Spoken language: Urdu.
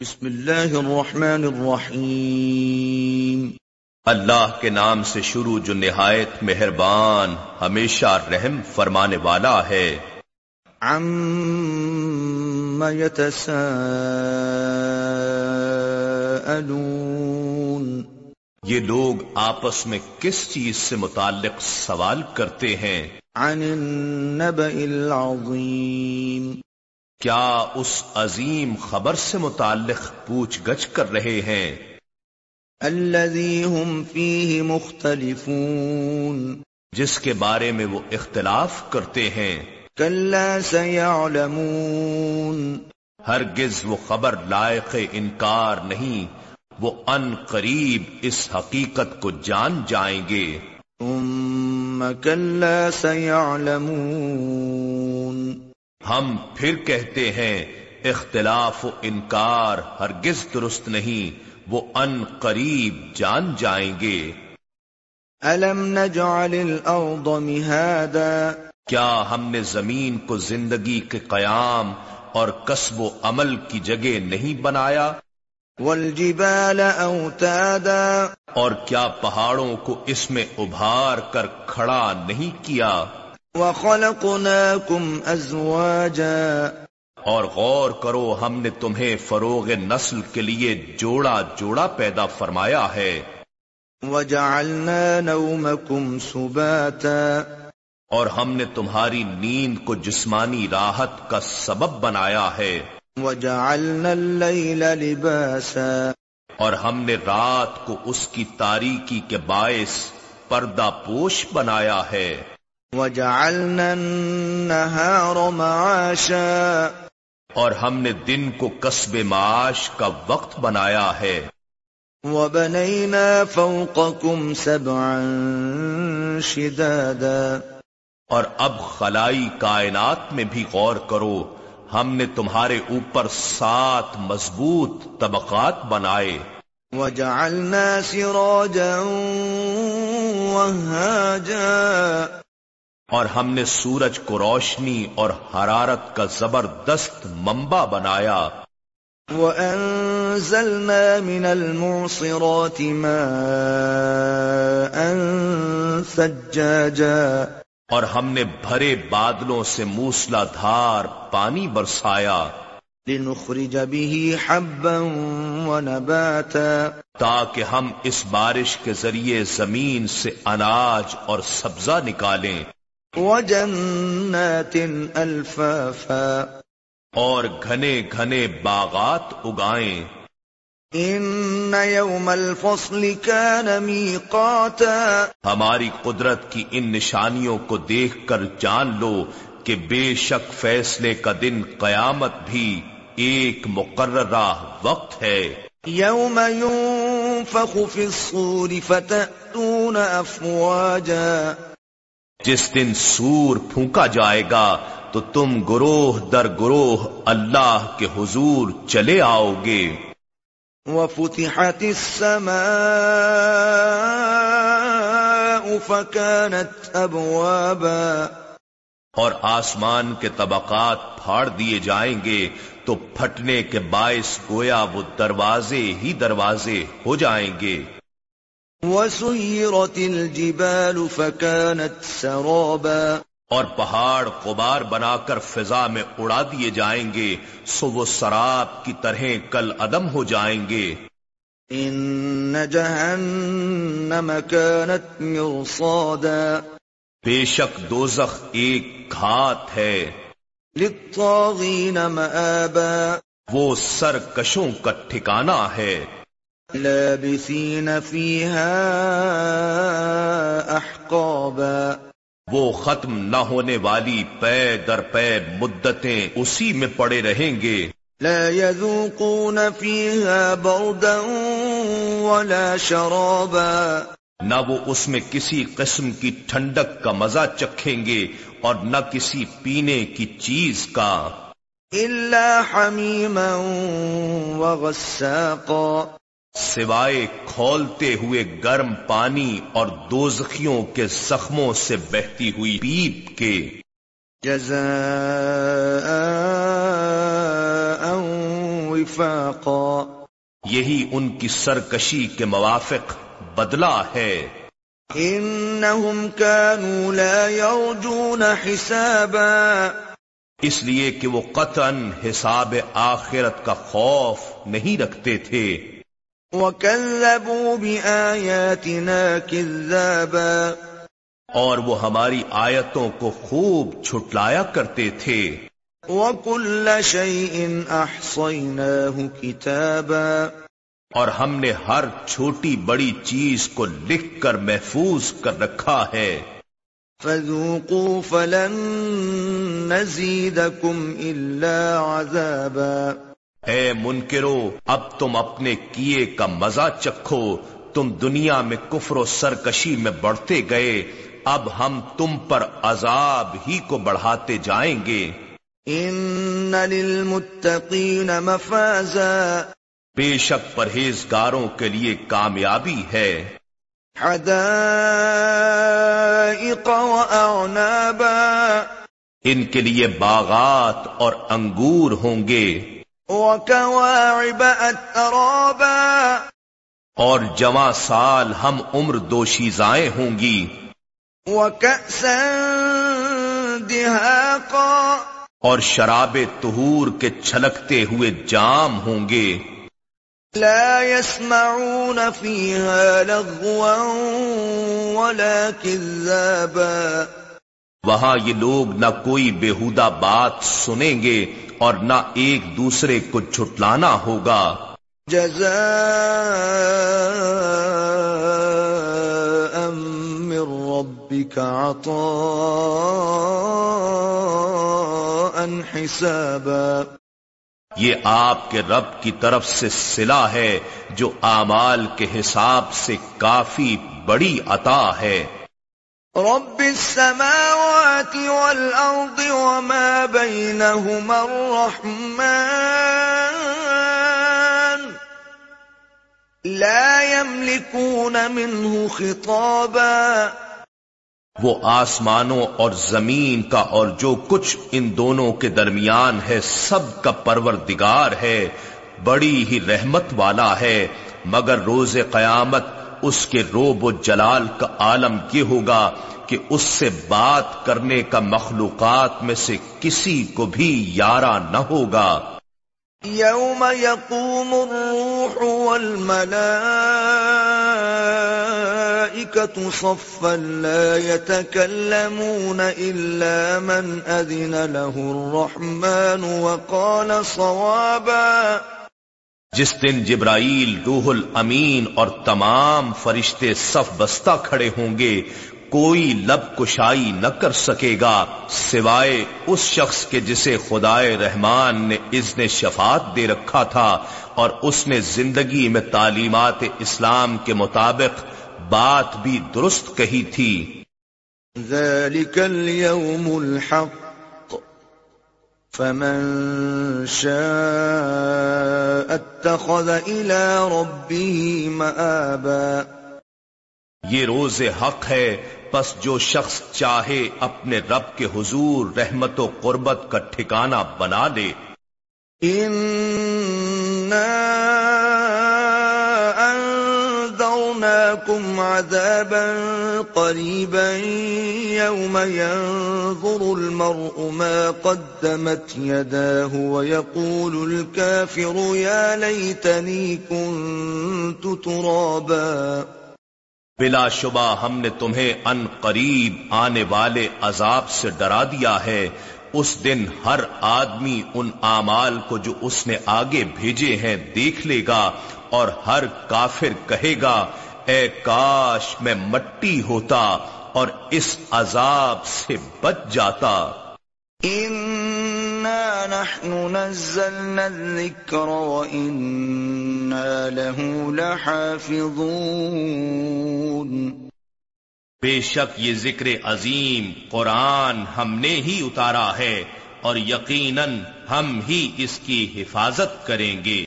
بسم اللہ الرحمن الرحیم۔ اللہ کے نام سے شروع جو نہایت مہربان ہمیشہ رحم فرمانے والا ہے۔ عم يتساءلون۔ یہ لوگ آپس میں کس چیز سے متعلق سوال کرتے ہیں؟ عن النبأ العظیم کیا اس عظیم خبر سے متعلق پوچھ گچھ کر رہے ہیں؟ الذي هم فيه مختلفون۔ جس کے بارے میں وہ اختلاف کرتے ہیں۔ كلا سيعلمون ہرگز وہ خبر لائق انکار نہیں وہ ان قریب اس حقیقت کو جان جائیں گے۔ ثم كلا سيعلمون ہم پھر کہتے ہیں اختلاف و انکار ہرگز درست نہیں وہ ان قریب جان جائیں گے۔ ألم نجعل الأرض مهادا؟ کیا ہم نے زمین کو زندگی کے قیام اور کسب و عمل کی جگہ نہیں بنایا؟ والجبال أوتادا؟ اور کیا پہاڑوں کو اس میں ابھار کر کھڑا نہیں کیا؟ وخلقناكم أزواجا۔ اور غور کرو ہم نے تمہیں فروغ نسل کے لیے جوڑا جوڑا پیدا فرمایا ہے۔ وجعلنا نومكم سباتا۔ اور ہم نے تمہاری نیند کو جسمانی راحت کا سبب بنایا ہے۔ وجعلنا الليل لباسا۔ اور ہم نے رات کو اس کی تاریکی کے باعث پردہ پوش بنایا ہے۔ وجعلنا النهار معاشا. اور ہم نے دن کو قصب معاش کا وقت بنایا ہے۔ وبنينا فوقكم سبعا شدادا. اور اب خلائی کائنات میں بھی غور کرو ہم نے تمہارے اوپر سات مضبوط طبقات بنائے۔ وجعلنا سراجا وهاجا. اور ہم نے سورج کو روشنی اور حرارت کا زبردست منبع بنایا۔ وأنزلنا من المعصرات ماء ثجاجا اور ہم نے بھرے بادلوں سے موسلا دھار پانی برسایا۔ لنخرج به حبا ونباتا۔ تاکہ ہم اس بارش کے ذریعے زمین سے اناج اور سبزہ نکالیں۔ وجنات الفافا اور گھنے گھنے باغات اگائیں۔ ان يوم الفصل كان ميقاتا. ہماری قدرت کی ان نشانیوں کو دیکھ کر جان لو کہ بے شک فیصلے کا دن قیامت بھی ایک مقررہ وقت ہے۔ يوم ينفخ في الصور فتأتون أفواجا. جس دن سور پھونکا جائے گا تو تم گروہ در گروہ اللہ کے حضور چلے آؤ گے۔ وفتحت السماء فكانت أبوابا۔ اور آسمان کے طبقات پھاڑ دیے جائیں گے تو پھٹنے کے باعث گویا وہ دروازے ہی دروازے ہو جائیں گے۔ وسيرت الجبال فكانت سرابا. اور پہاڑ غبار بنا کر فضا میں اڑا دیے جائیں گے سو وہ سراب کی طرح کل عدم ہو جائیں گے۔ ان جهنم كانت مرصادا. بے شک دوزخ ایک گھات ہے۔ للطاغين مآبا. وہ سرکشوں کا ٹھکانہ ہے۔ لابثين فيها احقابا وہ ختم نہ ہونے والی پے در پے مدتیں اسی میں پڑے رہیں گے۔ لا يذوقون فيها بردا ولا شرابا۔ نہ وہ اس میں کسی قسم کی ٹھنڈک کا مزہ چکھیں گے اور نہ کسی پینے کی چیز کا۔ الا حميما وغساقا۔ سوائے کھولتے ہوئے گرم پانی اور دوزخیوں کے زخموں سے بہتی ہوئی پیپ کے۔ جزاء وفاقا۔ یہی ان کی سرکشی کے موافق بدلہ ہے۔ انہم كانوا لا يرجون حسابا۔ اس لیے کہ وہ قطن حساب آخرت کا خوف نہیں رکھتے تھے۔ وَكَذَّبُوا بِآيَاتِنَا كِذَّابًا اور وہ ہماری آیتوں کو خوب چھٹلایا کرتے تھے۔ وَكُلَّ شَيْءٍ أَحْصَيْنَاهُ كِتَابًا اور ہم نے ہر چھوٹی بڑی چیز کو لکھ کر محفوظ کر رکھا ہے۔ فَذُوقُوا فَلَن نَزِيدَكُمْ إِلَّا عَذَابًا اے منکرو اب تم اپنے کیے کا مزہ چکھو۔ تم دنیا میں کفر و سرکشی میں بڑھتے گئے۔ اب ہم تم پر عذاب ہی کو بڑھاتے جائیں گے۔ ان للمتقین مفازا۔ بے شک پرہیزگاروں کے لیے کامیابی ہے۔ حدائق واعنابا ان کے لیے باغات اور انگور ہوں گے۔ وكواعب اترابا اور جواں سال ہم عمر دوشیزائیں ہوں گی۔ وكأسا دهاقا اور شراب تہور کے چھلکتے ہوئے جام ہوں گے۔ لا يسمعون فيها لغوا ولا كذابا وہاں یہ لوگ نہ کوئی بےحدہ بات سنیں گے۔ اور نہ ایک دوسرے کو چھٹلانا ہوگا۔ جزاء من ربك عطاء حسابا۔ یہ آپ کے رب کی طرف سے سلا ہے جو اعمال کے حساب سے کافی بڑی عطا ہے۔ رب السماوات والأرض وما بينهما الرحمن لا يملكون منه خطابا وہ آسمانوں اور زمین کا اور جو کچھ ان دونوں کے درمیان ہے سب کا پروردگار ہے، بڑی ہی رحمت والا ہے، مگر روز قیامت اس کے روب و جلال کا عالم یہ ہوگا کہ اس سے بات کرنے کا مخلوقات میں سے کسی کو بھی یارا نہ ہوگا۔ يوم يقوم الروح والملائكة صفا لا يتكلمون إلا من أذن له الرحمن وقال صوابا جس دن جبرائیل، روح الامین اور تمام فرشتے صف بستہ کھڑے ہوں گے، کوئی لب کشائی نہ کر سکے گا، سوائے اس شخص کے جسے خدائے رحمان نے اذن شفاعت دے رکھا تھا اور اس نے زندگی میں تعلیمات اسلام کے مطابق بات بھی درست کہی تھی۔ ذلك اليوم الحق۔ فمن شاء اتخذ إلى ربه مآبا یہ روز حق ہے پس جو شخص چاہے اپنے رب کے حضور رحمت و قربت کا ٹھکانہ بنا لے إنا أنذرناكم عذابا قريبا يوم ينظر المرء ما قدمت يداه ويقول الكافر يا ليتني كنت ترابا بلا شبہ ہم نے تمہیں ان قریب آنے والے عذاب سے ڈرا دیا ہے۔ اس دن ہر آدمی ان اعمال کو جو اس نے آگے بھیجے ہیں دیکھ لے گا اور ہر کافر کہے گا اے کاش میں مٹی ہوتا اور اس عذاب سے بچ جاتا۔ إنا نحن نزلنا الذكر وإنا له لحافظون۔ بے شک یہ ذکر عظیم قرآن ہم نے ہی اتارا ہے اور یقیناً ہم ہی اس کی حفاظت کریں گے۔